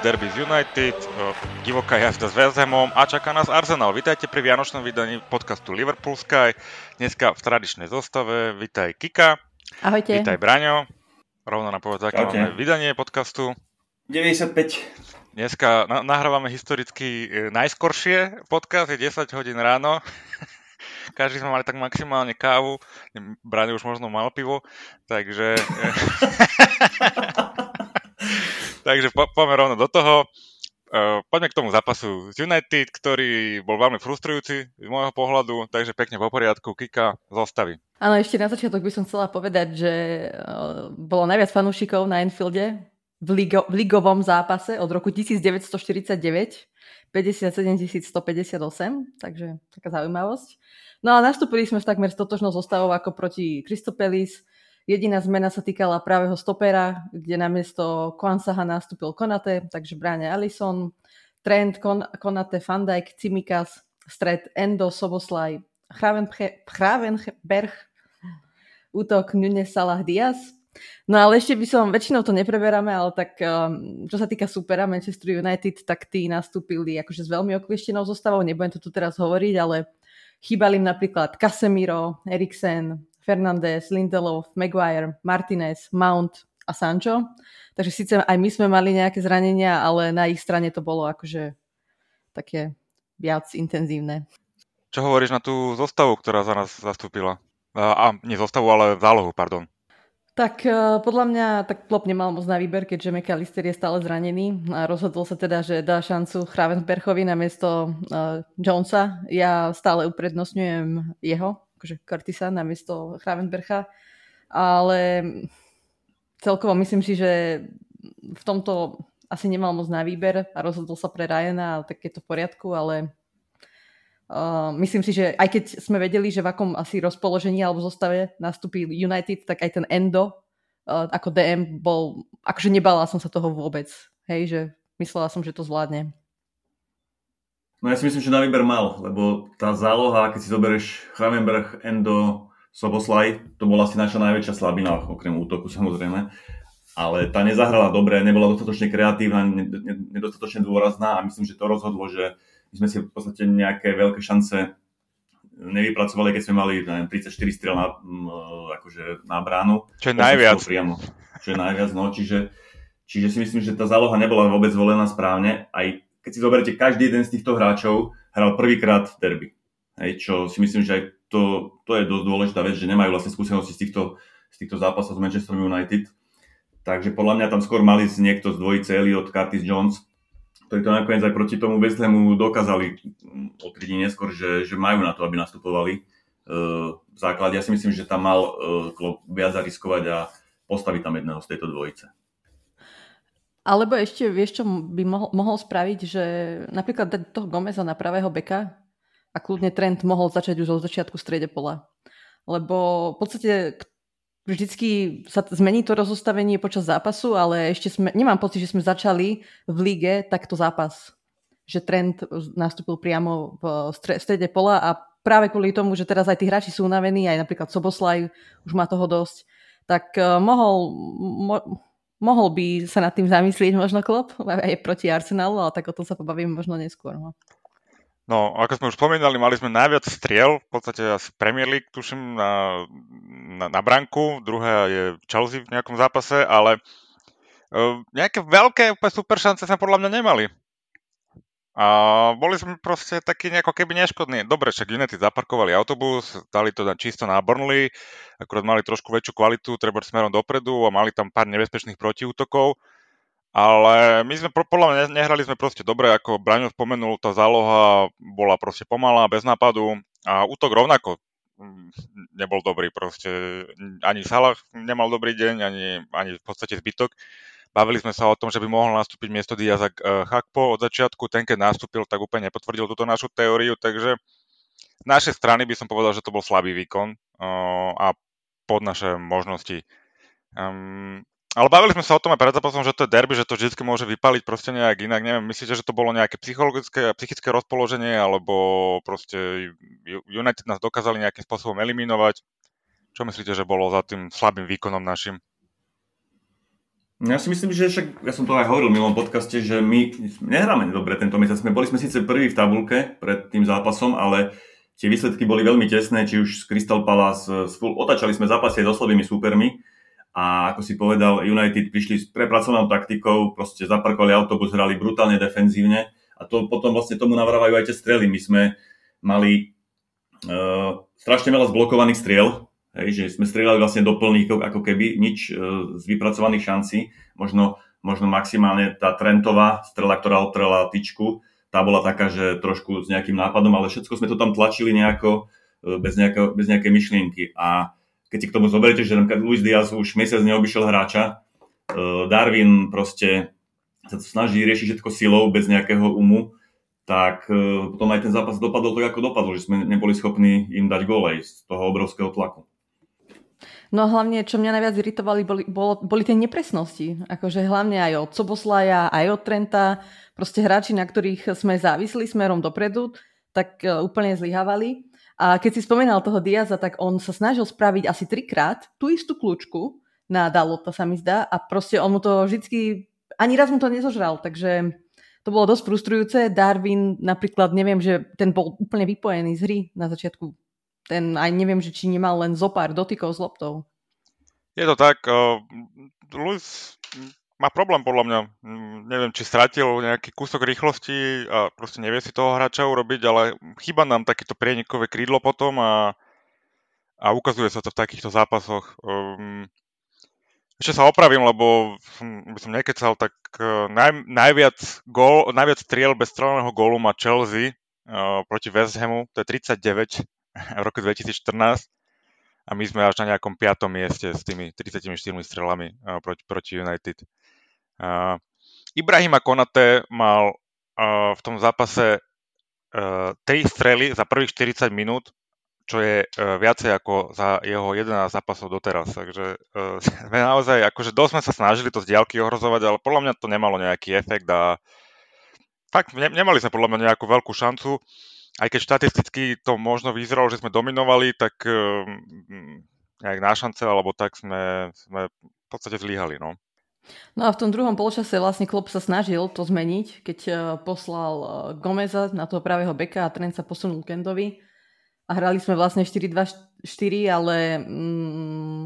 derby z United, divoká jazda s Hamom a čaká nás Arsenal. Vítajte pri Vianočnom vydaní podcastu Liverpool Sky. Dneska v tradičnej zostave. Vítaj Kika. Ahojte. Vítaj Braňo. Rovno na povedz, aké máme vydanie podcastu. 95. Dneska na- nahrávame historicky e, najskoršie podcast, je 10 hodín ráno. Každý sme mali tak maximálne kávu, Braňo už možno mal pivo, takže... Takže po, poďme rovno do toho. Uh, poďme k tomu zápasu z United, ktorý bol veľmi frustrujúci z môjho pohľadu, takže pekne po poriadku, Kika zostavy. Áno, ešte na začiatok by som chcela povedať, že uh, bolo najviac fanúšikov na Enfielde v, ligo, v ligovom zápase od roku 1949, 57 158, takže taká zaujímavosť. No a nastúpili sme v takmer stotožnou zostavou ako proti Christopelis, Jediná zmena sa týkala pravého stopera, kde namiesto Kwansaha nastúpil Konate, takže bráne Alison, Trent, Kon- Konate, Van Dijk, Cimikas, stred Endo, Soboslaj, Hravenberg, útok Nunes, Salah, Diaz. No ale ešte by som, väčšinou to nepreberáme, ale tak um, čo sa týka supera Manchester United, tak tí nastúpili akože s veľmi oklieštenou zostavou, nebudem to tu teraz hovoriť, ale chýbali im napríklad Casemiro, Eriksen, Fernández, Lindelof, Maguire, Martinez, Mount a Sancho. Takže síce aj my sme mali nejaké zranenia, ale na ich strane to bolo akože také viac intenzívne. Čo hovoríš na tú zostavu, ktorá za nás zastúpila? A, a nie zostavu, ale zálohu, pardon. Tak uh, podľa mňa tak Klopp nemal moc na výber, keďže McAllister je stále zranený a rozhodol sa teda, že dá šancu Chrávensberchovi na miesto uh, Jonesa. Ja stále uprednostňujem jeho, akože Curtisa namiesto Hravenbercha, ale celkovo myslím si, že v tomto asi nemal moc na výber a rozhodol sa pre Ryana, tak je to v poriadku, ale uh, myslím si, že aj keď sme vedeli, že v akom asi rozpoložení alebo zostave nastúpi United, tak aj ten Endo uh, ako DM bol, akože nebala som sa toho vôbec, hej, že myslela som, že to zvládne. No ja si myslím, že na výber mal, lebo tá záloha, keď si zoberieš Chramenberg, Endo, Soboslaj, to bola asi naša najväčšia slabina, okrem útoku samozrejme. Ale tá nezahrala dobre, nebola dostatočne kreatívna, nedostatočne dôrazná a myslím, že to rozhodlo, že my sme si v podstate nejaké veľké šance nevypracovali, keď sme mali neviem, 34 strel na, akože na bránu. Čo je najviac. Priamo, čo je najviac, no, čiže, čiže si myslím, že tá záloha nebola vôbec zvolená správne. Aj keď si zoberiete, každý jeden z týchto hráčov hral prvýkrát derby. Hej, čo si myslím, že aj to, to je dosť dôležitá vec, že nemajú vlastne skúsenosti z týchto, z týchto zápasov s Manchester United. Takže podľa mňa tam skôr mali niekto z dvojice Elliot, Curtis Jones, ktorí to nakoniec aj proti tomu West Hamu dokázali o 3 dní neskôr, že, že majú na to, aby nastupovali uh, v základe. Ja si myslím, že tam mal uh, viac zariskovať a postaviť tam jedného z tejto dvojice. Alebo ešte, vieš, čo by mohol, mohol spraviť, že napríklad dať toho Gomeza na pravého beka a kľudne trend mohol začať už od začiatku strede pola. Lebo v podstate vždycky sa zmení to rozostavenie počas zápasu, ale ešte sme, nemám pocit, že sme začali v lige takto zápas. Že trend nastúpil priamo v strede pola a práve kvôli tomu, že teraz aj tí hráči sú unavení, aj napríklad Soboslaj už má toho dosť, tak uh, mohol, mo, mohol by sa nad tým zamyslieť možno Klopp aj proti Arsenalu, ale tak o tom sa pobavím možno neskôr. No. No, ako sme už spomínali, mali sme najviac striel, v podstate asi Premier League, tuším, na, na, na branku, druhé je Chelsea v nejakom zápase, ale uh, nejaké veľké super šance sme podľa mňa nemali. A boli sme proste takí nejako keby neškodní. Dobre, však United zaparkovali autobus, dali to čisto na Burnley, akurát mali trošku väčšiu kvalitu, treba smerom dopredu a mali tam pár nebezpečných protiútokov. Ale my sme podľa mňa nehrali sme proste dobre, ako Braňo spomenul, tá záloha bola proste pomalá, bez nápadu a útok rovnako mm, nebol dobrý proste. Ani Salah nemal dobrý deň, ani, ani v podstate zbytok. Bavili sme sa o tom, že by mohol nastúpiť miesto Diaza uh, Hakpo od začiatku. Ten, keď nastúpil, tak úplne nepotvrdil túto našu teóriu, takže z našej strany by som povedal, že to bol slabý výkon uh, a pod naše možnosti. Um, ale bavili sme sa o tom aj pred zápasom, že to je derby, že to vždy môže vypaliť proste nejak inak. Neviem, myslíte, že to bolo nejaké psychologické a psychické rozpoloženie, alebo proste United nás dokázali nejakým spôsobom eliminovať? Čo myslíte, že bolo za tým slabým výkonom našim? Ja si myslím, že však, ja som to aj hovoril v minulom podcaste, že my nehráme dobre tento mesiac. Sme boli sme síce prví v tabulke pred tým zápasom, ale tie výsledky boli veľmi tesné, či už z Crystal Palace, Full, otačali sme zápasy so slabými súpermi a ako si povedal, United prišli s prepracovanou taktikou, proste zaparkovali autobus, hrali brutálne defenzívne a to potom vlastne tomu navrávajú aj tie strely. My sme mali uh, strašne veľa zblokovaných striel, Hej, že sme strieľali vlastne do plných, ako keby nič e, z vypracovaných šancí. Možno, možno maximálne tá Trentová strela, ktorá odtrela tyčku, tá bola taká, že trošku s nejakým nápadom, ale všetko sme to tam tlačili nejako e, bez, nejako, bez nejakej myšlienky. A keď si k tomu zoberiete, že Luis Diaz už mesiac neobyšiel hráča, e, Darwin proste sa to snaží riešiť všetko silou, bez nejakého umu, tak potom aj ten zápas dopadol tak, ako dopadol, že sme neboli schopní im dať golej z toho obrovského tlaku. No hlavne, čo mňa najviac iritovali, boli, bolo, boli tie nepresnosti. Akože hlavne aj od Soboslaja, aj od Trenta. Proste hráči, na ktorých sme závisli smerom dopredu, tak uh, úplne zlyhávali. A keď si spomínal toho Diaza, tak on sa snažil spraviť asi trikrát tú istú kľúčku na Dalota sa mi zdá a proste on mu to vždycky, ani raz mu to nezožral, takže to bolo dosť frustrujúce. Darwin napríklad, neviem, že ten bol úplne vypojený z hry na začiatku ten aj neviem, že či nemal len zo pár dotykov s loptou. Je to tak. Uh, Luis má problém podľa mňa. Neviem, či stratil nejaký kúsok rýchlosti a proste nevie si toho hráča urobiť, ale chýba nám takéto prienikové krídlo potom a, a ukazuje sa to v takýchto zápasoch. Um, ešte sa opravím, lebo som, by som nekecal, tak uh, naj, najviac, gól, najviac striel bez strelného gólu má Chelsea uh, proti West Hamu, to je 39 v roku 2014 a my sme až na nejakom piatom mieste s tými 34 strelami uh, proti, proti United. Uh, Ibrahima Konate mal uh, v tom zápase uh, 3 strely za prvých 40 minút, čo je uh, viacej ako za jeho 11 zápasov doteraz. Takže uh, naozaj, akože dosť sme sa snažili to z diálky ohrozovať, ale podľa mňa to nemalo nejaký efekt a fakt ne, nemali sme podľa mňa nejakú veľkú šancu aj keď štatisticky to možno vyzeralo, že sme dominovali, tak um, nejak na šance, alebo tak sme, sme v podstate zlíhali. No. No a v tom druhom polčase vlastne Klopp sa snažil to zmeniť, keď uh, poslal uh, Gomeza na toho pravého beka a Trent sa posunul Kendovi. A hrali sme vlastne 4-2-4, ale mm,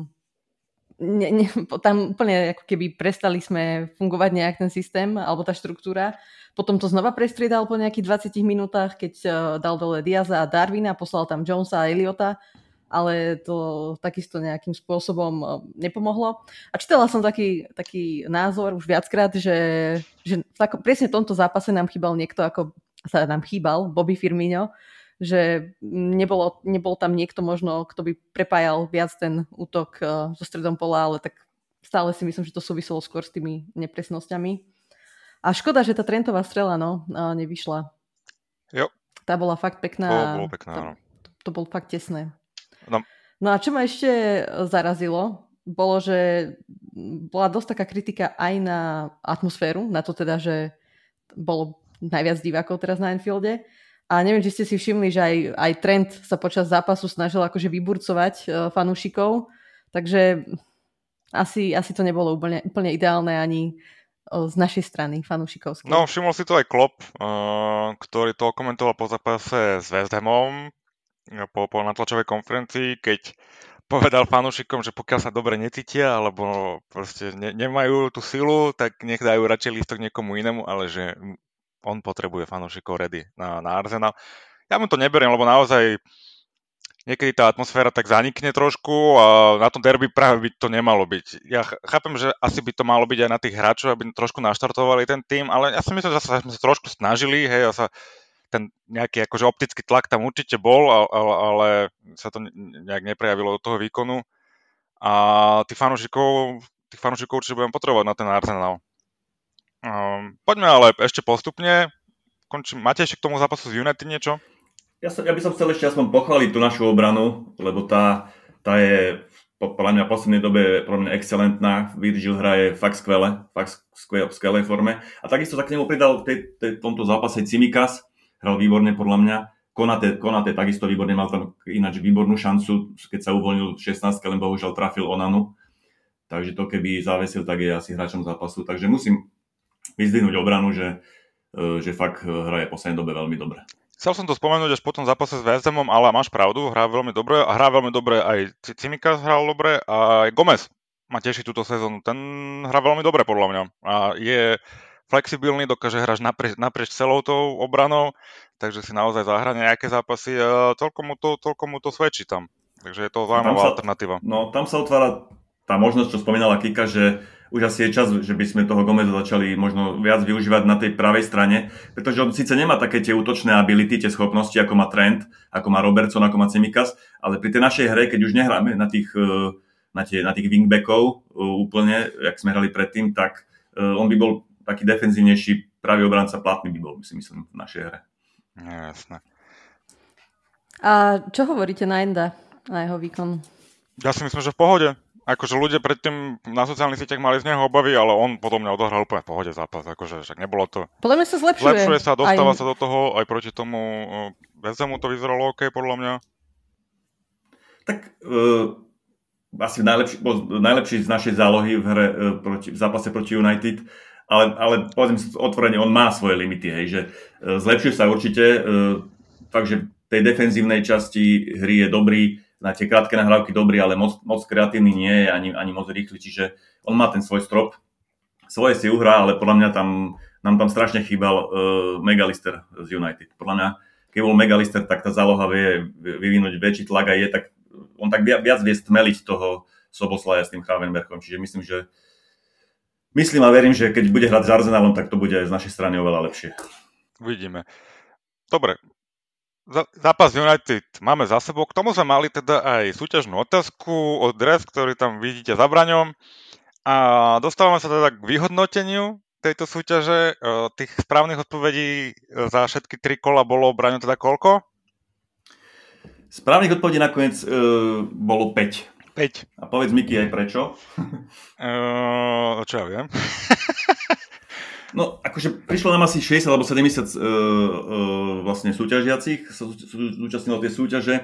ne, ne, tam úplne ako keby prestali sme fungovať nejak ten systém alebo tá štruktúra. Potom to znova prestriedal po nejakých 20 minútach, keď uh, dal dole Diaza a Darwina, poslal tam Jonesa a Eliota, ale to takisto nejakým spôsobom uh, nepomohlo. A čítala som taký, taký názor už viackrát, že, že tak, presne v tomto zápase nám chýbal niekto, ako sa nám chýbal, Bobby Firmino, že nebolo, nebol tam niekto možno, kto by prepájal viac ten útok so stredom pola, ale tak stále si myslím, že to súviselo skôr s tými nepresnosťami. A škoda, že tá Trentová strela no, nevyšla. Jo. Tá bola fakt pekná. Bolo, bolo pekná, to, to, to bol fakt tesné. No. no a čo ma ešte zarazilo, bolo, že bola dosť taká kritika aj na atmosféru, na to teda, že bolo najviac divákov teraz na Enfielde. A neviem, či ste si všimli, že aj, aj Trent sa počas zápasu snažil akože vyburcovať uh, fanúšikov, takže asi, asi to nebolo úplne, úplne ideálne ani z našej strany, fanúšikovskej. No, všimol si to aj Klopp, ktorý to komentoval po zápase s West Hamom po, po natlačovej konferencii, keď povedal fanúšikom, že pokiaľ sa dobre necítia, alebo proste ne, nemajú tú silu, tak nech dajú radšej lístok niekomu inému, ale že on potrebuje fanúšikov ready na, na Arsenal. Ja mu to neberiem, lebo naozaj niekedy tá atmosféra tak zanikne trošku a na tom derby práve by to nemalo byť. Ja chápem, že asi by to malo byť aj na tých hráčov, aby trošku naštartovali ten tým, ale ja si myslím, že sme sa trošku snažili, hej, a sa ten nejaký akože optický tlak tam určite bol, ale, ale sa to nejak neprejavilo do toho výkonu. A tých fanúšikov, tých fanúšikov určite budem potrebovať na ten Arsenal. Um, poďme ale ešte postupne. Končím. Máte ešte k tomu zápasu z United niečo? Ja, som, ja by som chcel ešte aspoň pochváliť tú našu obranu, lebo tá, tá je podľa mňa v poslednej dobe pro mňa excelentná. Virgil hraje fakt skvele, fakt skvelé, v skvelej forme. A takisto sa k nemu pridal v tej, tej, tomto zápase Cimikas, hral výborne podľa mňa. Konate, Konate takisto výborne, mal tam ináč výbornú šancu, keď sa uvoľnil 16, len bohužiaľ trafil Onanu. takže to keby zavesil, tak je asi hráčom zápasu. Takže musím vyzdvihnúť obranu, že, e, že fakt hraje poslednej dobe veľmi dobre. Chcel som to spomenúť až po tom zápase s Vezemom, ale máš pravdu, hrá veľmi dobre hrá veľmi dobre aj Cimikas hral dobre a aj Gomez ma teší túto sezónu. Ten hrá veľmi dobre podľa mňa a je flexibilný, dokáže hrať naprieč, naprieč celou tou obranou, takže si naozaj zahra nejaké zápasy a toľko mu to, toľko mu to svedčí tam. Takže je to zaujímavá sa, alternatíva. No tam sa otvára tá možnosť, čo spomínala Kika, že už asi je čas, že by sme toho Gomeza začali možno viac využívať na tej pravej strane, pretože on síce nemá také tie útočné ability, tie schopnosti, ako má Trent, ako má Robertson, ako má Cemikas, ale pri tej našej hre, keď už nehráme na tých, e, na, tie, na tých wingbackov e, úplne, jak sme hrali predtým, tak e, on by bol taký defenzívnejší pravý obranca platný by bol, si myslím, v našej hre. Jasné. A čo hovoríte na Enda, na jeho výkon? Ja si myslím, že v pohode akože ľudia predtým na sociálnych sieťach mali z neho obavy, ale on potom mňa odohral úplne v pohode zápas, akože však nebolo to... Podľa mňa sa zlepšuje. Zlepšuje sa, dostáva aj... sa do toho, aj proti tomu Vezemu to vyzeralo OK, podľa mňa. Tak uh, asi najlepší, najlepší z našej zálohy v hre uh, proti, v zápase proti United, ale, ale povedzme si otvorene, on má svoje limity, hej, že uh, zlepšuje sa určite, uh, takže tej defenzívnej časti hry je dobrý, na tie krátke nahrávky dobrý, ale moc, moc kreatívny nie je, ani, ani moc rýchly, čiže on má ten svoj strop. Svoje si uhrá, ale podľa mňa tam, nám tam strašne chýbal uh, Megalister z United. Podľa mňa, keď bol Megalister, tak tá záloha vie vyvinúť väčší tlak a je tak, on tak viac, viac vie stmeliť toho Soboslaja s tým Kravenberkom, čiže myslím, že myslím a verím, že keď bude hrať s Arsenalom, tak to bude z našej strany oveľa lepšie. Uvidíme. Dobre, zápas United máme za sebou. K tomu sme mali teda aj súťažnú otázku od Dres, ktorý tam vidíte za braňom. A dostávame sa teda k vyhodnoteniu tejto súťaže. E, tých správnych odpovedí za všetky tri kola bolo braňo teda koľko? Správnych odpovedí nakoniec uh, bolo 5. 5. A povedz Miky aj prečo. uh, čo ja viem. No, akože prišlo nám asi 60 alebo 70 uh, uh, vlastne súťažiacich, zúčastnilo tie súťaže.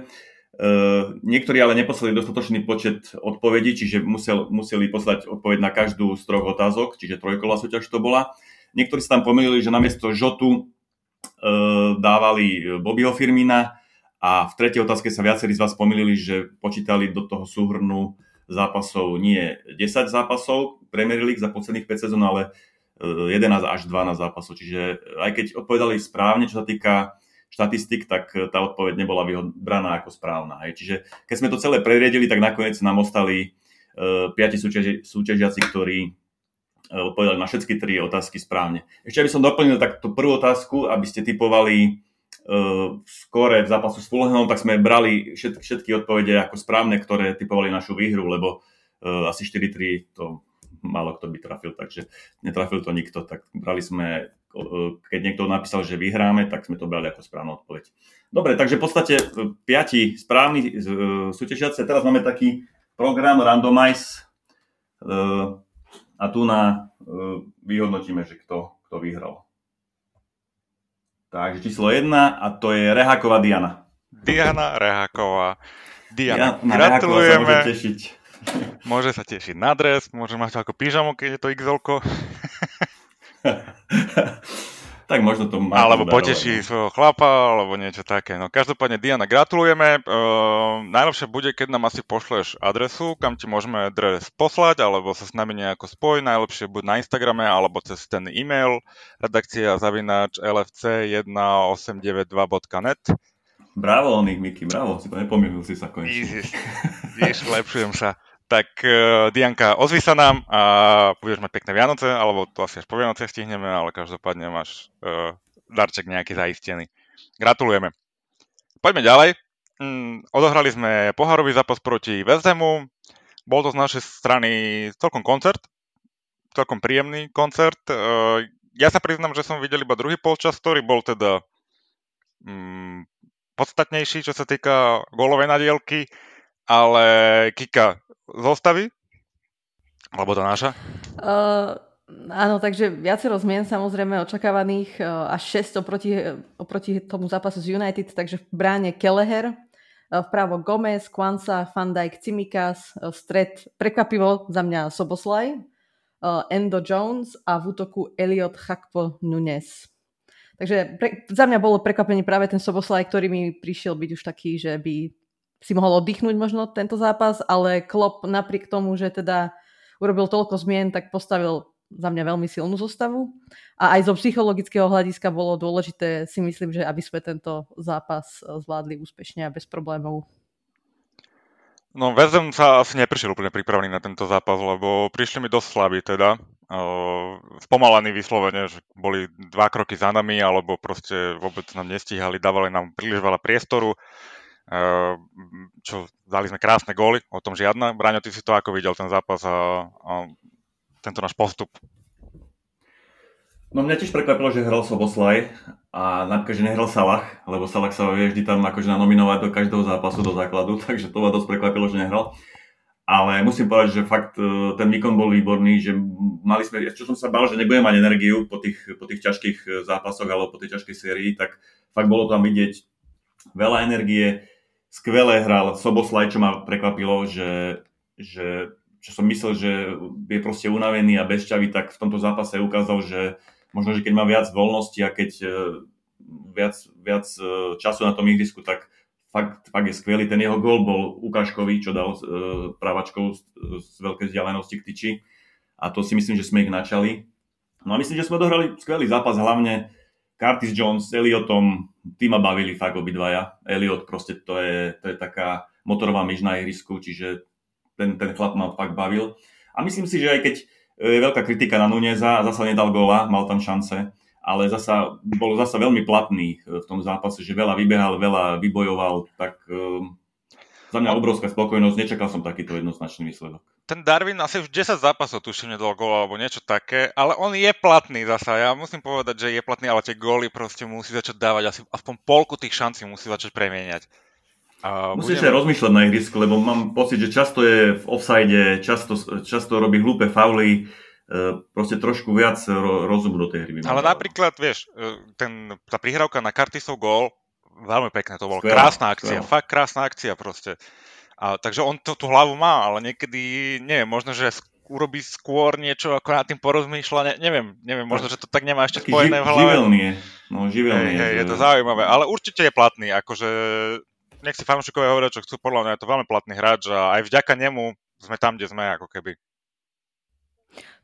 Uh, niektorí ale neposlali dostatočný počet odpovedí, čiže musel, museli poslať odpoveď na každú z troch otázok, čiže trojkola súťaž to bola. Niektorí sa tam pomýlili, že namiesto Žotu uh, dávali Bobbyho Firmina a v tretej otázke sa viacerí z vás pomýlili, že počítali do toho súhrnu zápasov nie 10 zápasov Premier League za posledných 5 sezón, ale 11 až 12 zápasov. Čiže aj keď odpovedali správne, čo sa týka štatistik, tak tá odpoveď nebola vybraná ako správna. Hej. Čiže keď sme to celé preriedili, tak nakoniec nám ostali uh, piati súťaži, súťažiaci, ktorí odpovedali na všetky tri otázky správne. Ešte aby som doplnil tak tú prvú otázku, aby ste typovali uh, skore v zápasu s Fulhamom, tak sme brali všetky, všetky odpovede ako správne, ktoré typovali našu výhru, lebo uh, asi 4-3 to málo kto by trafil, takže netrafil to nikto, tak brali sme, keď niekto napísal, že vyhráme, tak sme to brali ako správnu odpoveď. Dobre, takže v podstate e, piati správni e, súťažiaci. Teraz máme taký program Randomize e, a tu na vyhodnotíme, že kto, kto vyhral. Takže číslo 1 a to je Reháková Diana. Diana Reháková. Diana, Diana gratulujeme. Reháková sa môže tešiť Môže sa tešiť na dres, môže mať ako pyžamo, keď je to xl tak možno to má. Alebo poteší svojho chlapa, alebo niečo také. No každopádne Diana, gratulujeme. Uh, najlepšie bude, keď nám asi pošleš adresu, kam ti môžeme dres poslať, alebo sa s nami nejako spoj. Najlepšie buď na Instagrame, alebo cez ten e-mail redakcia zavináč lfc1892.net Bravo, Onik, Miky, bravo, si to nepomýlil si sa konečne. Ježiš, lepšujem sa tak uh, Dianka, ozvi sa nám a budeš mať pekné Vianoce, alebo to asi až po Vianoce stihneme, ale každopádne máš uh, darček nejaký zaistený. Gratulujeme. Poďme ďalej. Mm, odohrali sme pohárový zápas proti Vezemu. Bol to z našej strany celkom koncert, celkom príjemný koncert. Uh, ja sa priznám, že som videl iba druhý polčas, ktorý bol teda mm, podstatnejší, čo sa týka gólovej nadielky, ale Kika, zostavy? Alebo to náša? Uh, áno, takže viacero zmien samozrejme očakávaných, uh, až 6 oproti, oproti tomu zápasu z United, takže v bráne Kelleher, Vpravo Gomez, Kwanza, Van Dijk, Cimikas, stred prekvapivo za mňa Soboslaj, Endo Jones a v útoku Elliot Chakpo Nunes. Takže pre, za mňa bolo prekvapený práve ten Soboslaj, ktorý mi prišiel byť už taký, že by si mohol oddychnúť možno tento zápas, ale Klopp napriek tomu, že teda urobil toľko zmien, tak postavil za mňa veľmi silnú zostavu. A aj zo psychologického hľadiska bolo dôležité si myslím, že aby sme tento zápas zvládli úspešne a bez problémov. No Vezem sa asi neprišiel úplne pripravený na tento zápas, lebo prišli mi dosť slabí teda. Spomalení vyslovene, že boli dva kroky za nami, alebo proste vôbec nám nestíhali, dávali nám príliš veľa priestoru. Uh, čo dali sme krásne góly, o tom žiadna. Braňo, ty si to ako videl ten zápas a, a tento náš postup? No mňa tiež prekvapilo, že hral Soboslaj a napríklad, že nehral Salah, lebo Salah sa vie vždy tam akože nanominovať do každého zápasu do základu, takže to ma dosť prekvapilo, že nehral. Ale musím povedať, že fakt e, ten výkon bol výborný, že mali sme, čo som sa bal, že nebudem mať energiu po tých, po tých ťažkých e, zápasoch alebo po tej ťažkej sérii, tak fakt bolo tam vidieť veľa energie, skvelé hral Soboslaj, čo ma prekvapilo, že, že čo som myslel, že je proste unavený a bezťavý, tak v tomto zápase ukázal, že možno, že keď má viac voľnosti a keď e, viac, viac e, času na tom ihrisku, tak fakt, fakt je skvelý. Ten jeho gol bol ukážkový, čo dal uh, pravačkou z, z veľkej vzdialenosti k tyči. A to si myslím, že sme ich načali. No a myslím, že sme dohrali skvelý zápas, hlavne Curtis Jones s Elliotom, tí ma bavili fakt obidvaja. Elliot proste to je, to je taká motorová myš na ihrisku, čiže ten, ten chlap ma fakt bavil. A myslím si, že aj keď je veľká kritika na Nuneza, zasa nedal gola, mal tam šance, ale zasa, bol zasa veľmi platný v tom zápase, že veľa vybehal, veľa vybojoval, tak um, za mňa obrovská spokojnosť, nečakal som takýto jednoznačný výsledok. Ten Darwin asi už 10 zápasov tuším nedal gól alebo niečo také, ale on je platný zasa. Ja musím povedať, že je platný, ale tie góly proste musí začať dávať asi aspoň polku tých šancí musí začať premieňať. A Musíš budem... aj rozmýšľať na ihrisku, lebo mám pocit, že často je v offside, často, často robí hlúpe fauly, e, proste trošku viac rozumu do tej hry. Ale napríklad, vieš, e, ten, tá prihrávka na Kartisov gól, veľmi pekné to bolo. Krásna akcia, skvelá. fakt krásna akcia proste. A, takže on to, tú hlavu má, ale niekedy, neviem, možno, že urobí skôr niečo, ako na tým porozmýšľa, ne, neviem, neviem, možno, že to tak nemá ešte spojené v hlave. Živelný je, no živelný hey, je. Hey, je to zaujímavé, ale určite je platný, akože nech si fanúšikovia hovoria, čo chcú, podľa mňa je to veľmi platný hráč a aj vďaka nemu sme tam, kde sme, ako keby.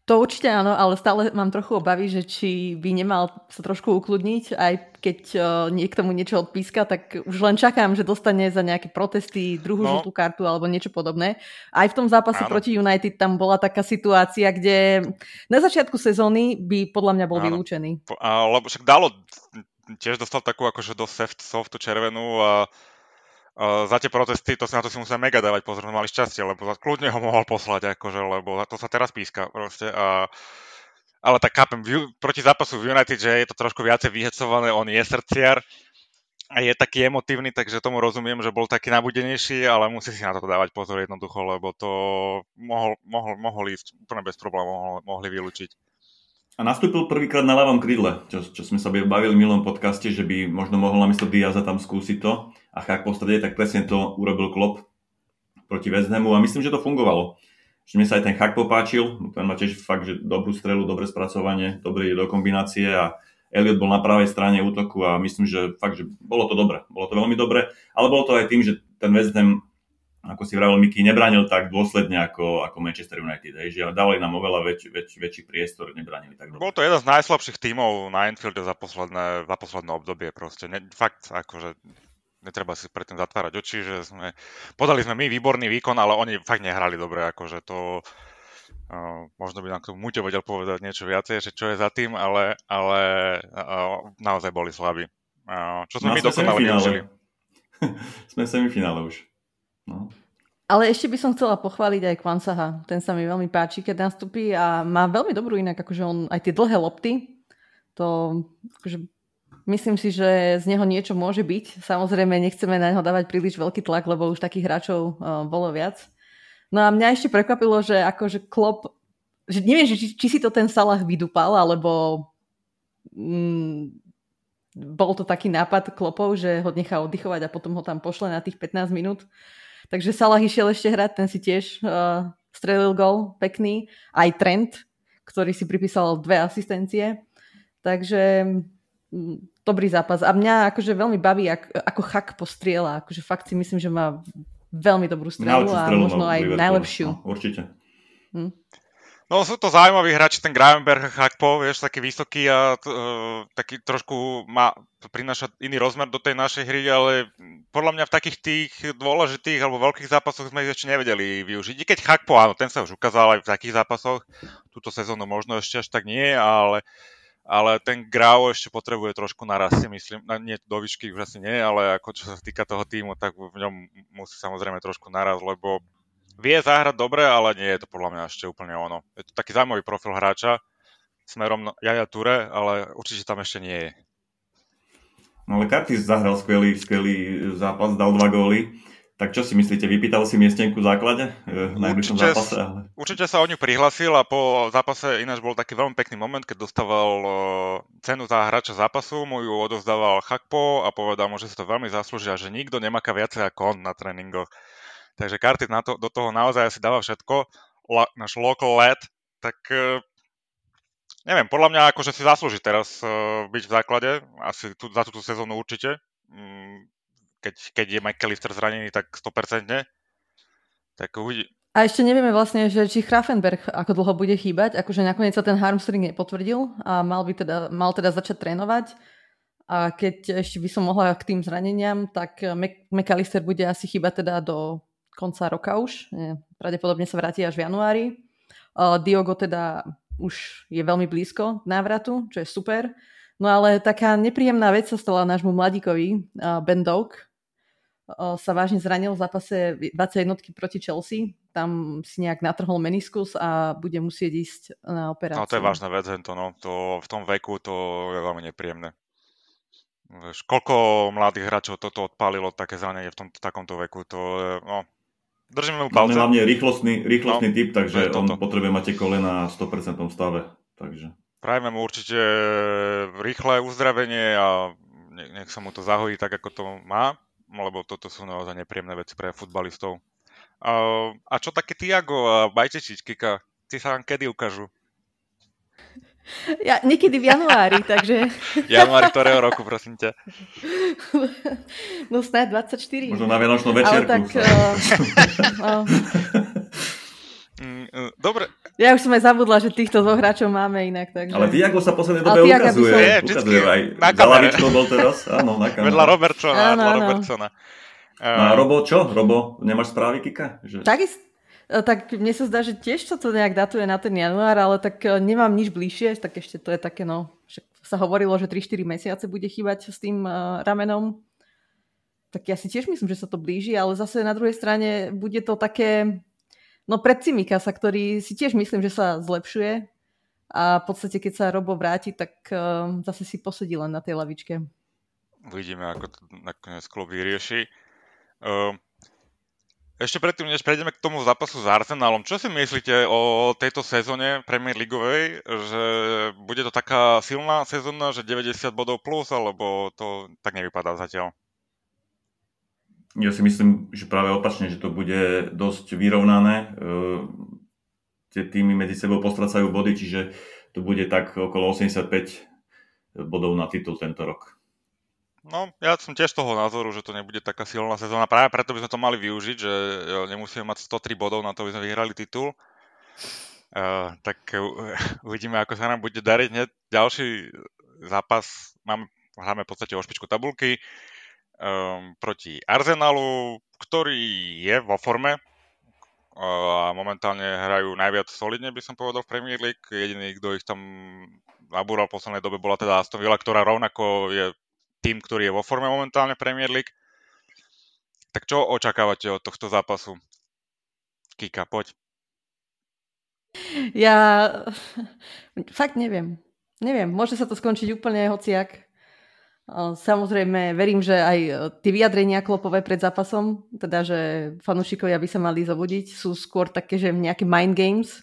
To určite áno, ale stále mám trochu obavy, že či by nemal sa trošku ukludniť, aj keď uh, niekto mu niečo odpíska, tak už len čakám, že dostane za nejaké protesty druhú no. žltú kartu alebo niečo podobné. Aj v tom zápase áno. proti United tam bola taká situácia, kde na začiatku sezóny by podľa mňa bol áno. vylúčený. A, lebo však dalo, tiež dostal takú akože dosť soft, softu červenú a Uh, za tie protesty, to si na to si musel mega dávať pozor, mali šťastie, lebo kľudne ho mohol poslať, akože, lebo to sa teraz píska proste. A, ale tak chápem, v, proti zápasu v United, že je to trošku viacej vyhecované, on je srdciar a je taký emotívny, takže tomu rozumiem, že bol taký nabudenejší, ale musí si na to dávať pozor jednoducho, lebo to mohol, mohol, mohol ísť úplne bez problémov, mohli vylúčiť. A nastúpil prvýkrát na ľavom krídle, čo, čo sme sa bavili v milom podcaste, že by možno mohol namiesto Diaza tam skúsiť to. A ak postrede, tak presne to urobil Klopp proti Hamu a myslím, že to fungovalo. Že mne sa aj ten Chak popáčil, ten má tiež fakt, že dobrú strelu, dobré spracovanie, dobré do kombinácie a Elliot bol na pravej strane útoku a myslím, že fakt, že bolo to dobre. Bolo to veľmi dobre, ale bolo to aj tým, že ten West Ham ako si vravel Miky, nebránil tak dôsledne ako, ako Manchester United. Hej, že dali nám oveľa väč, väč, väčší priestor, nebránili tak dobre. Bol to jeden z najslabších tímov na Anfielde za posledné, za posledné obdobie proste. Ne, fakt, akože netreba si pre tým zatvárať oči, že sme, podali sme my výborný výkon, ale oni fakt nehrali dobre, akože to Uh, možno by nám k tomu Muťo vedel povedať niečo viacej, že čo je za tým, ale, ale uh, naozaj boli slabí. Uh, čo sme no, my dokonale využili. sme v semifinále už. No. Ale ešte by som chcela pochváliť aj Kvansaha. Ten sa mi veľmi páči, keď nastupí a má veľmi dobrú inak, akože on aj tie dlhé lopty, to akože myslím si, že z neho niečo môže byť. Samozrejme, nechceme na neho dávať príliš veľký tlak, lebo už takých hráčov uh, bolo viac. No a mňa ešte prekvapilo, že akože Klopp, že neviem, či, či si to ten Salah vydupal, alebo mm, bol to taký nápad klopov, že ho nechá oddychovať a potom ho tam pošle na tých 15 minút. Takže Salah išiel ešte hrať, ten si tiež uh, strelil gol pekný. Aj Trent, ktorý si pripísal dve asistencie. Takže mm, dobrý zápas. A mňa akože veľmi baví, ako, ako Chak postriela. Akože fakt si myslím, že má veľmi dobrú strelu a možno aj najlepšiu. No, určite. Hm? No sú to zaujímaví hráči, ten Gravenberg Hakpo, vieš, taký vysoký a uh, taký trošku má, prináša iný rozmer do tej našej hry, ale podľa mňa v takých tých dôležitých alebo veľkých zápasoch sme ich ešte nevedeli využiť. I keď Hakpo, áno, ten sa už ukázal aj v takých zápasoch, túto sezónu možno ešte až tak nie, ale, ale ten Grau ešte potrebuje trošku narastie, myslím, no, nie do výšky už asi nie, ale ako čo sa týka toho týmu, tak v ňom musí samozrejme trošku naraz, lebo vie zahrať dobre, ale nie je to podľa mňa ešte úplne ono. Je to taký zaujímavý profil hráča smerom na Jaja Ture, ale určite tam ešte nie je. No ale Curtis zahral skvelý, skvelý zápas, dal dva góly. Tak čo si myslíte, vypýtal si miestenku v základe e, v najbližšom zápase? Ale... Určite sa o ňu prihlasil a po zápase ináč bol taký veľmi pekný moment, keď dostával uh, cenu za hráča zápasu, mu ju odozdával Chakpo a povedal mu, že si to veľmi zaslúžia, že nikto nemaká viacej ako on na tréningoch. Takže Kartit na to, do toho naozaj asi dáva všetko. La, náš local lad, tak uh, neviem, podľa mňa akože si zaslúži teraz uh, byť v základe, asi tu, za túto sezónu určite. Um, keď, keď je McAllister zranený, tak 100%. Tak uvidí. A ešte nevieme vlastne, že či Grafenberg ako dlho bude chýbať, akože nakoniec sa ten hamstring nepotvrdil a mal by teda, mal teda začať trénovať. A keď ešte by som mohla k tým zraneniam, tak McAllister bude asi chýbať teda do konca roka už. Pravdepodobne sa vráti až v januári. Diogo teda už je veľmi blízko návratu, čo je super. No ale taká nepríjemná vec sa stala nášmu mladíkovi, Ben Doak. Sa vážne zranil v zápase 21 proti Chelsea. Tam si nejak natrhol meniskus a bude musieť ísť na operáciu. No to je vážna vec, to, no. to v tom veku to je veľmi nepríjemné. Koľko mladých hráčov toto odpálilo, také zranenie v tom, takomto veku, to no, Držíme mu palce. Hlavne rýchlostný, rýchlostný no, typ, takže on potrebuje mať tie kolena v 100% stave. Takže. Prajme mu určite rýchle uzdravenie a nech sa mu to zahojí tak, ako to má, lebo toto sú naozaj nepríjemné veci pre futbalistov. A, a čo také Tiago a Bajtečičkika? Ty sa vám kedy ukážu? Ja, niekedy v januári, takže... Januári ktorého roku, prosím ťa? No snad 24. Možno na Vianočnú večerku. Ale tak... Uh, uh. Dobre. Ja už som aj zabudla, že týchto dvoch hráčov máme inak. Takže... Ale Tiago sa poslednej dobe ukazuje. Som... Je, ukazuje aj na za lavičkou bol teraz. Áno, na kamere. Vedľa Robertsona. Áno, áno. Robertsona. No a Robo čo? Robo, nemáš správy, Kika? Že... Takisto tak mne sa zdá, že tiež sa to nejak datuje na ten január, ale tak e, nemám nič bližšie, tak ešte to je také, no, sa hovorilo, že 3-4 mesiace bude chýbať s tým uh, ramenom. Tak ja si tiež myslím, že sa to blíži, ale zase na druhej strane bude to také, no pred Cimikasa, ktorý si tiež myslím, že sa zlepšuje a v podstate, keď sa Robo vráti, tak uh, zase si posedí len na tej lavičke. Uvidíme, ako to nakoniec klub vyrieši. Uh, ešte predtým, než prejdeme k tomu zápasu s Arsenalom, čo si myslíte o tejto sezóne Premier Leagueovej? Že bude to taká silná sezóna, že 90 bodov plus, alebo to tak nevypadá zatiaľ? Ja si myslím, že práve opačne, že to bude dosť vyrovnané. Ehm, tie týmy medzi sebou postracajú body, čiže to bude tak okolo 85 bodov na titul tento rok. No, ja som tiež toho názoru, že to nebude taká silná sezóna. Práve preto by sme to mali využiť, že nemusíme mať 103 bodov na to, aby sme vyhrali titul. Uh, tak uvidíme, ako sa nám bude dariť. Hneď ďalší zápas, máme, hráme v podstate o špičku tabulky um, proti Arsenalu, ktorý je vo forme uh, a momentálne hrajú najviac solidne, by som povedal, v Premier League. Jediný, kto ich tam nabúral v poslednej dobe, bola teda Aston Villa, ktorá rovnako je tým, ktorý je vo forme momentálne Premier League. Tak čo očakávate od tohto zápasu? Kika, poď. Ja fakt neviem. Neviem, môže sa to skončiť úplne hociak. Samozrejme, verím, že aj tie vyjadrenia klopové pred zápasom, teda, že fanúšikovia by sa mali zobudiť, sú skôr také, že nejaké mind games,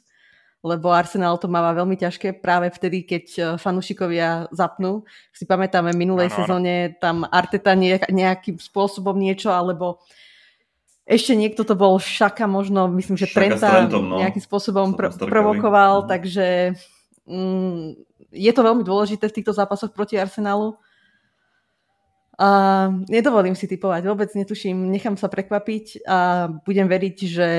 lebo Arsenal to máva veľmi ťažké práve vtedy, keď e, fanúšikovia zapnú. Si pamätáme, minulej ano, sezóne tam Arteta nejakým spôsobom niečo, alebo ešte niekto to bol Šaka možno, myslím, že Trenta no. nejakým spôsobom pr- provokoval, mm. takže mm, je to veľmi dôležité v týchto zápasoch proti Arsenalu. A nedovolím si typovať, vôbec netuším, nechám sa prekvapiť a budem veriť, že,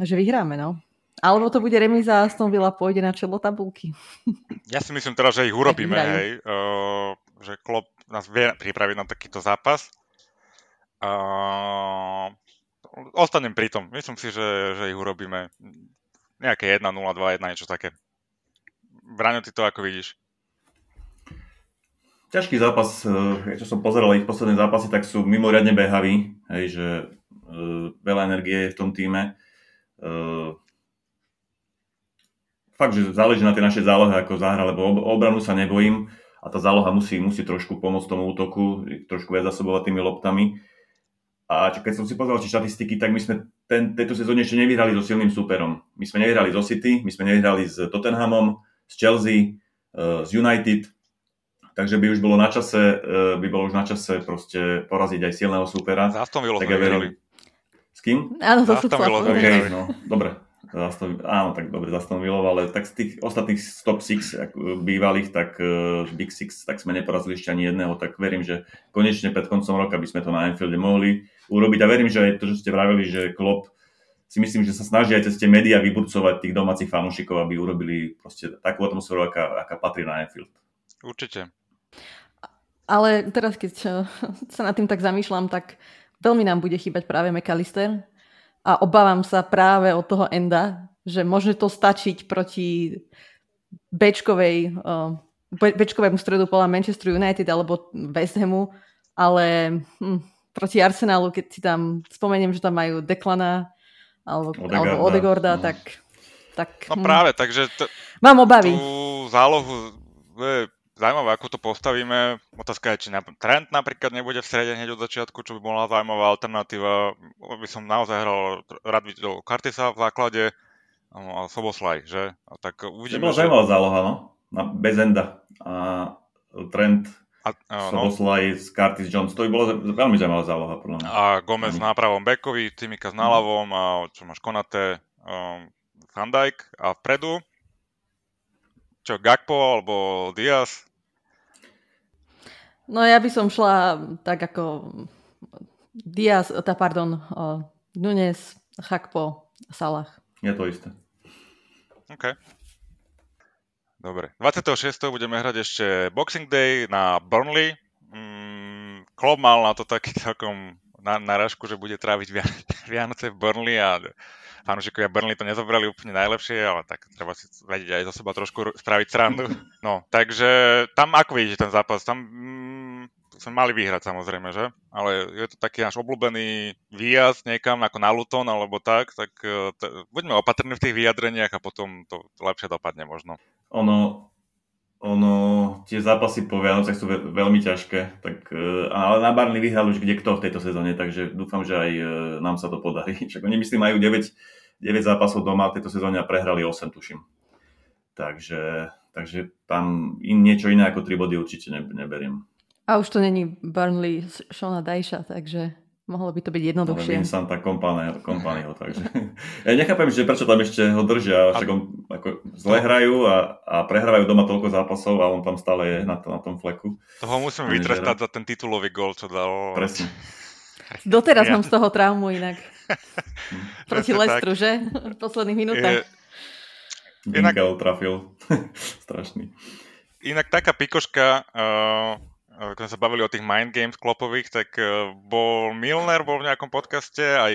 že vyhráme. No. Alebo to bude remíza a Aston Villa pôjde na čelo tabulky. Ja si myslím teda, že ich urobíme, hej. Uh, že Klopp nás vie pripraviť na takýto zápas. Uh, ostanem pri tom. Myslím si, že, že ich urobíme. Nejaké 1-0, 2-1, niečo také. Braňo, ty to ako vidíš? ťažký zápas, eh, čo som pozeral ich posledné zápasy, tak sú mimoriadne behaví, hej, že uh, veľa energie je v tom týme. Uh, fakt, že záleží na tej našej zálohe, ako zahra, lebo ob, obranu sa nebojím a tá záloha musí, musí trošku pomôcť tomu útoku, trošku viac zasobovať tými loptami. A keď som si pozrel tie štatistiky, tak my sme ten, tejto sezóne ešte nevyhrali so silným súperom. My sme nevyhrali zo City, my sme nevyhrali s Tottenhamom, s Chelsea, uh, s United, takže by už bolo na čase, e, by bolo už na čase proste poraziť aj silného súpera. Za Aston Villa tak ja verím. S kým? Áno, to sú okay, no, dobre. Zaston, áno, tak dobre, Aston Villa, ale tak z tých ostatných top 6 bývalých, tak uh, Big Six, tak sme neporazili ešte ani jedného, tak verím, že konečne pred koncom roka by sme to na Anfielde mohli urobiť a verím, že aj to, že ste vravili, že Klopp si myslím, že sa snaží aj cez tie médiá vyburcovať tých domácich fanúšikov, aby urobili proste takú atmosféru, aká, aká patrí na Anfield. Určite. Ale teraz, keď sa nad tým tak zamýšľam, tak veľmi nám bude chýbať práve McAllister a obávam sa práve od toho Enda, že môže to stačiť proti Bčkovej, uh, Bčkovému stredu pola Manchester United alebo West Hamu, ale hm, proti Arsenalu, keď si tam spomeniem, že tam majú Declana alebo Odegaarda, alebo Odegaarda no. tak, tak... No hm. práve, takže... T- mám obavy. Tú zálohu je zaujímavé, ako to postavíme. Otázka je, či Trend napríklad nebude v strede hneď od začiatku, čo by bola zaujímavá alternatíva. By som naozaj hral rád videl Kartisa v základe no, a Soboslaj, že? A tak uvidíme, to bola zaujímavá záloha, no? Na, bez enda. A Trend a, a, no. Soboslaj z Curtis Jones, to by bolo veľmi zaujímavá záloha, podľa mňa. A Gomez na pravom bekovi, Timika s náľavom a čo máš Konate, um, Van Dijk a vpredu čo, Gakpo alebo Diaz? No ja by som šla tak ako Diaz, tá, pardon, uh, Nunes, Chakpo, Salah. Je to isté. OK. Dobre. 26. budeme hrať ešte Boxing Day na Burnley. Mm, Klopp mal na to taký celkom narážku, že bude tráviť Vianoce v Burnley a fanúšikovia Burnley to nezobrali úplne najlepšie, ale tak treba si vedieť aj za seba trošku spraviť srandu. No, takže tam ako vidíte ten zápas? Tam mm, sme mali vyhrať samozrejme, že? Ale je to taký náš obľúbený výjazd niekam ako na Luton alebo tak, tak e, t- buďme opatrní v tých vyjadreniach a potom to lepšie dopadne možno. Ono, ono, tie zápasy po Vianocech sú veľmi ťažké, tak, e, ale na Barney vyhral už kde kto v tejto sezóne, takže dúfam, že aj e, nám sa to podarí. Však oni myslím majú 9, 9 zápasov doma v tejto sezóne a prehrali 8, tuším. Takže, takže tam in, niečo iné ako 3 body určite ne, neberiem. A už to není Burnley Shona Dajša, takže Mohlo by to byť jednoduchšie. Ale Santa Companyho, takže... Ja nechápem, že prečo tam ešte ho držia, však on ako zle hrajú a, a prehrávajú doma toľko zápasov a on tam stále je na, to, na tom fleku. Toho musím vytrestať za ten titulový gol, čo dal. Presne. Doteraz ja. mám z toho traumu inak. Proti Lestru, že? V posledných minútach. Je... Inak... trafil. Strašný. Inak taká pikoška, uh keď sme sa bavili o tých mind games klopových, tak e, bol Milner bol v nejakom podcaste, aj,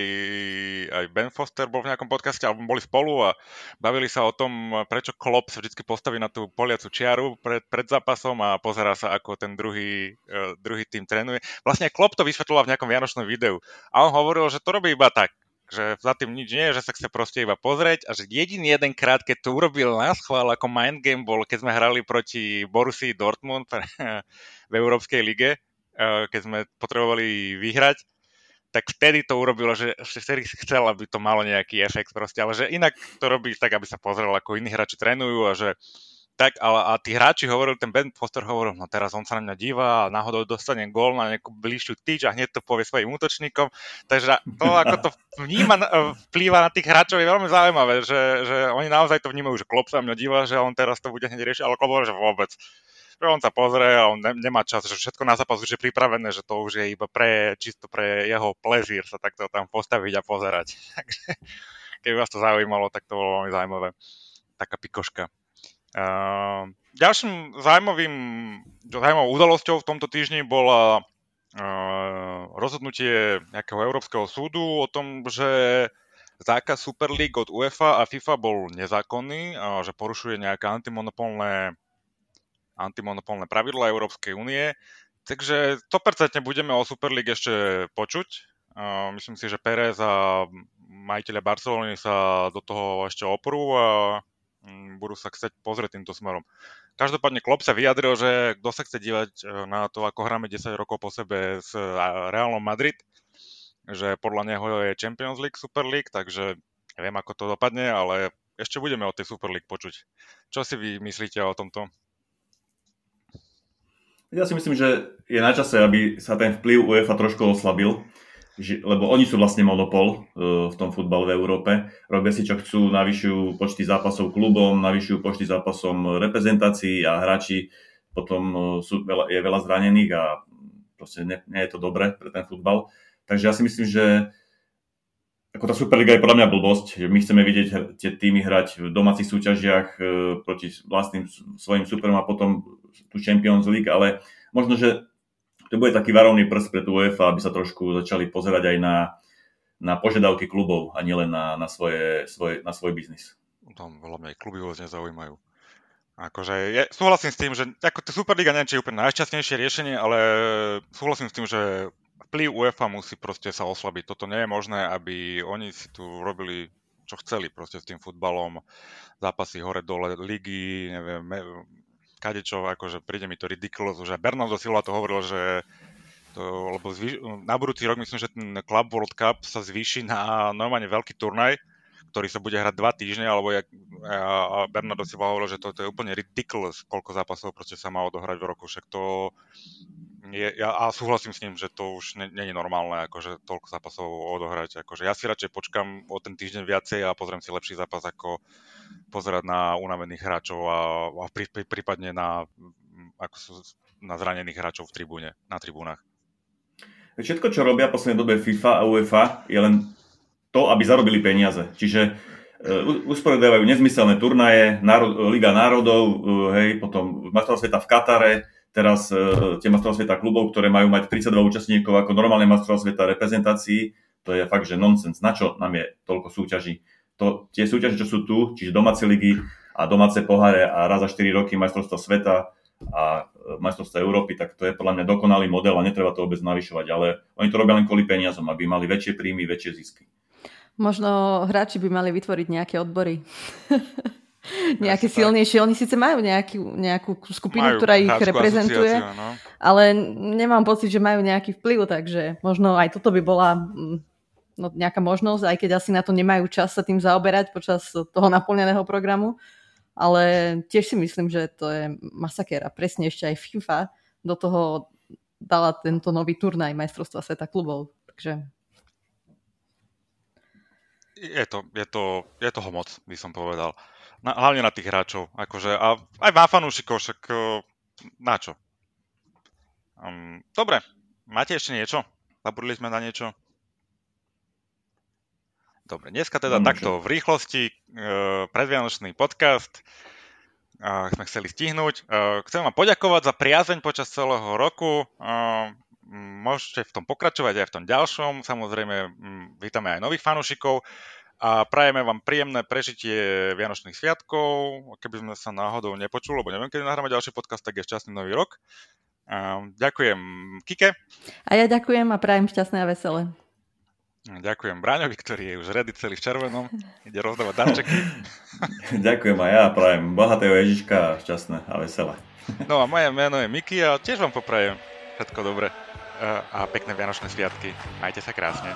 aj Ben Foster bol v nejakom podcaste, alebo boli spolu a bavili sa o tom, prečo Klopp sa vždy postaví na tú poliacu čiaru pred, pred zápasom a pozerá sa, ako ten druhý, uh, druhý tým trénuje. Vlastne Klopp to vysvetloval v nejakom vianočnom videu a on hovoril, že to robí iba tak, že za tým nič nie že sa chce proste iba pozrieť a že jediný jeden krát, keď to urobil na schvál ako mind game bol, keď sme hrali proti Borussii Dortmund v Európskej lige, eh, keď sme potrebovali vyhrať tak vtedy to urobilo, že vtedy chcel, aby to malo nejaký efekt proste, ale že inak to robí tak, aby sa pozrel, ako iní hráči trénujú a že tak, ale a tí hráči hovorili, ten Ben Foster hovoril, no teraz on sa na mňa díva a náhodou dostane gól na nejakú bližšiu tyč a hneď to povie svojim útočníkom. Takže to, ako to vníma, vplýva na tých hráčov je veľmi zaujímavé, že, že oni naozaj to vnímajú, že Klopp sa mňa díva, že on teraz to bude hneď riešiť, ale Klopp že vôbec. Že on sa pozrie a on ne, nemá čas, že všetko na zápas už je pripravené, že to už je iba pre, čisto pre jeho plezír sa takto tam postaviť a pozerať. Takže keby vás to zaujímalo, tak to bolo veľmi zaujímavé. Taká pikoška. Uh, ďalším zaujímavým, zaujímavou udalosťou v tomto týždni bola uh, rozhodnutie nejakého Európskeho súdu o tom, že zákaz Super League od UEFA a FIFA bol nezákonný, a že porušuje nejaké antimonopolné, antimonopolné pravidla Európskej únie. Takže 100% budeme o Super League ešte počuť. Uh, myslím si, že Pérez a majiteľe Barcelony sa do toho ešte oprú a budú sa chcieť pozrieť týmto smerom. Každopádne Klopp sa vyjadril, že kto sa chce dívať e, na to, ako hráme 10 rokov po sebe s Realom Madrid, že podľa neho je Champions League, Super League, takže neviem, ako to dopadne, ale ešte budeme o tej Super League počuť. Čo si vy myslíte o tomto? Ja si myslím, že je na čase, aby sa ten vplyv UEFA trošku oslabil lebo oni sú vlastne monopol uh, v tom futbale v Európe. Robia si, čo chcú, navyšujú počty zápasov klubom, navyšujú počty zápasom reprezentácií a hráči potom uh, sú, veľa, je veľa zranených a proste nie, nie je to dobré pre ten futbal. Takže ja si myslím, že ako tá Superliga je podľa mňa blbosť, že my chceme vidieť tie týmy hrať v domácich súťažiach uh, proti vlastným svojim superom a potom tu Champions League, ale možno, že to bude taký varovný prst pre tú UEFA, aby sa trošku začali pozerať aj na, na požiadavky klubov a nielen na, na, svoje, svoje, na svoj biznis. Tam veľa mňa aj kluby vôbec nezaujímajú. Akože je, súhlasím s tým, že ako Superliga neviem, či je úplne najšťastnejšie riešenie, ale súhlasím s tým, že vplyv UEFA musí proste sa oslabiť. Toto nie je možné, aby oni si tu robili čo chceli proste s tým futbalom, zápasy hore-dole, ligy, neviem, kadečo, akože príde mi to ridiculous, že Bernardo Silva to hovoril, že to, lebo zvýš, na budúci rok myslím, že ten Club World Cup sa zvýši na normálne veľký turnaj, ktorý sa bude hrať dva týždne, alebo jak, a Bernardo Silva hovoril, že to, to je úplne ridiculous, koľko zápasov proste sa má odohrať v roku, však to je, ja, a súhlasím s ním, že to už nie, nie je normálne, akože toľko zápasov odohrať. Akože ja si radšej počkam o ten týždeň viacej a pozriem si lepší zápas, ako pozerať na unavených hráčov a, a prí, prí, prípadne na, ako sú, na zranených hráčov v tribúne, na tribúnach. Všetko, čo robia v poslednej dobe FIFA a UEFA, je len to, aby zarobili peniaze. Čiže uh, usporiadajú nezmyselné turnaje, národ, Liga národov, uh, hej, potom majstrovstvá sveta v Katare, teraz uh, tie majstrovstvá sveta klubov, ktoré majú mať 32 účastníkov ako normálne majstrovstvá sveta reprezentácií, to je fakt, že nonsens. Na čo nám je toľko súťaží? To, tie súťaže, čo sú tu, čiže domáce ligy a domáce poháre a raz za 4 roky majstrovstva sveta a e, majstrovstva Európy, tak to je podľa mňa dokonalý model a netreba to vôbec navyšovať, ale oni to robia len kvôli peniazom, aby mali väčšie príjmy, väčšie zisky. Možno hráči by mali vytvoriť nejaké odbory. nejaké silnejšie. Oni síce majú nejakú, nejakú skupinu, majú, ktorá ich reprezentuje, no. ale nemám pocit, že majú nejaký vplyv, takže možno aj toto by bola mm, no, nejaká možnosť, aj keď asi na to nemajú čas sa tým zaoberať počas toho naplneného programu. Ale tiež si myslím, že to je masakér a presne ešte aj FIFA do toho dala tento nový turnaj majstrovstva sveta klubov. Takže je to, je to, je toho moc, by som povedal na, hlavne na tých hráčov. Akože, a aj má fanúšikov, však na čo? Um, dobre, máte ešte niečo? Zabudli sme na niečo? Dobre, dneska teda no, takto v rýchlosti, uh, predvianočný podcast uh, sme chceli stihnúť. Uh, chcem vám poďakovať za priazeň počas celého roku. Uh, môžete v tom pokračovať aj v tom ďalšom. Samozrejme, um, vítame aj nových fanúšikov a prajeme vám príjemné prežitie Vianočných sviatkov. Keby sme sa náhodou nepočuli, lebo neviem, kedy nahráme ďalší podcast, tak je šťastný nový rok. ďakujem Kike. A ja ďakujem a prajem šťastné a veselé. Ďakujem Bráňovi, ktorý je už ready celý v červenom. Ide rozdávať darčeky. ďakujem aj ja, prajem bohatého Ježiška a šťastné a veselé. no a moje meno je Miki a tiež vám poprajem všetko dobré. a pekné Vianočné sviatky. Majte sa krásne.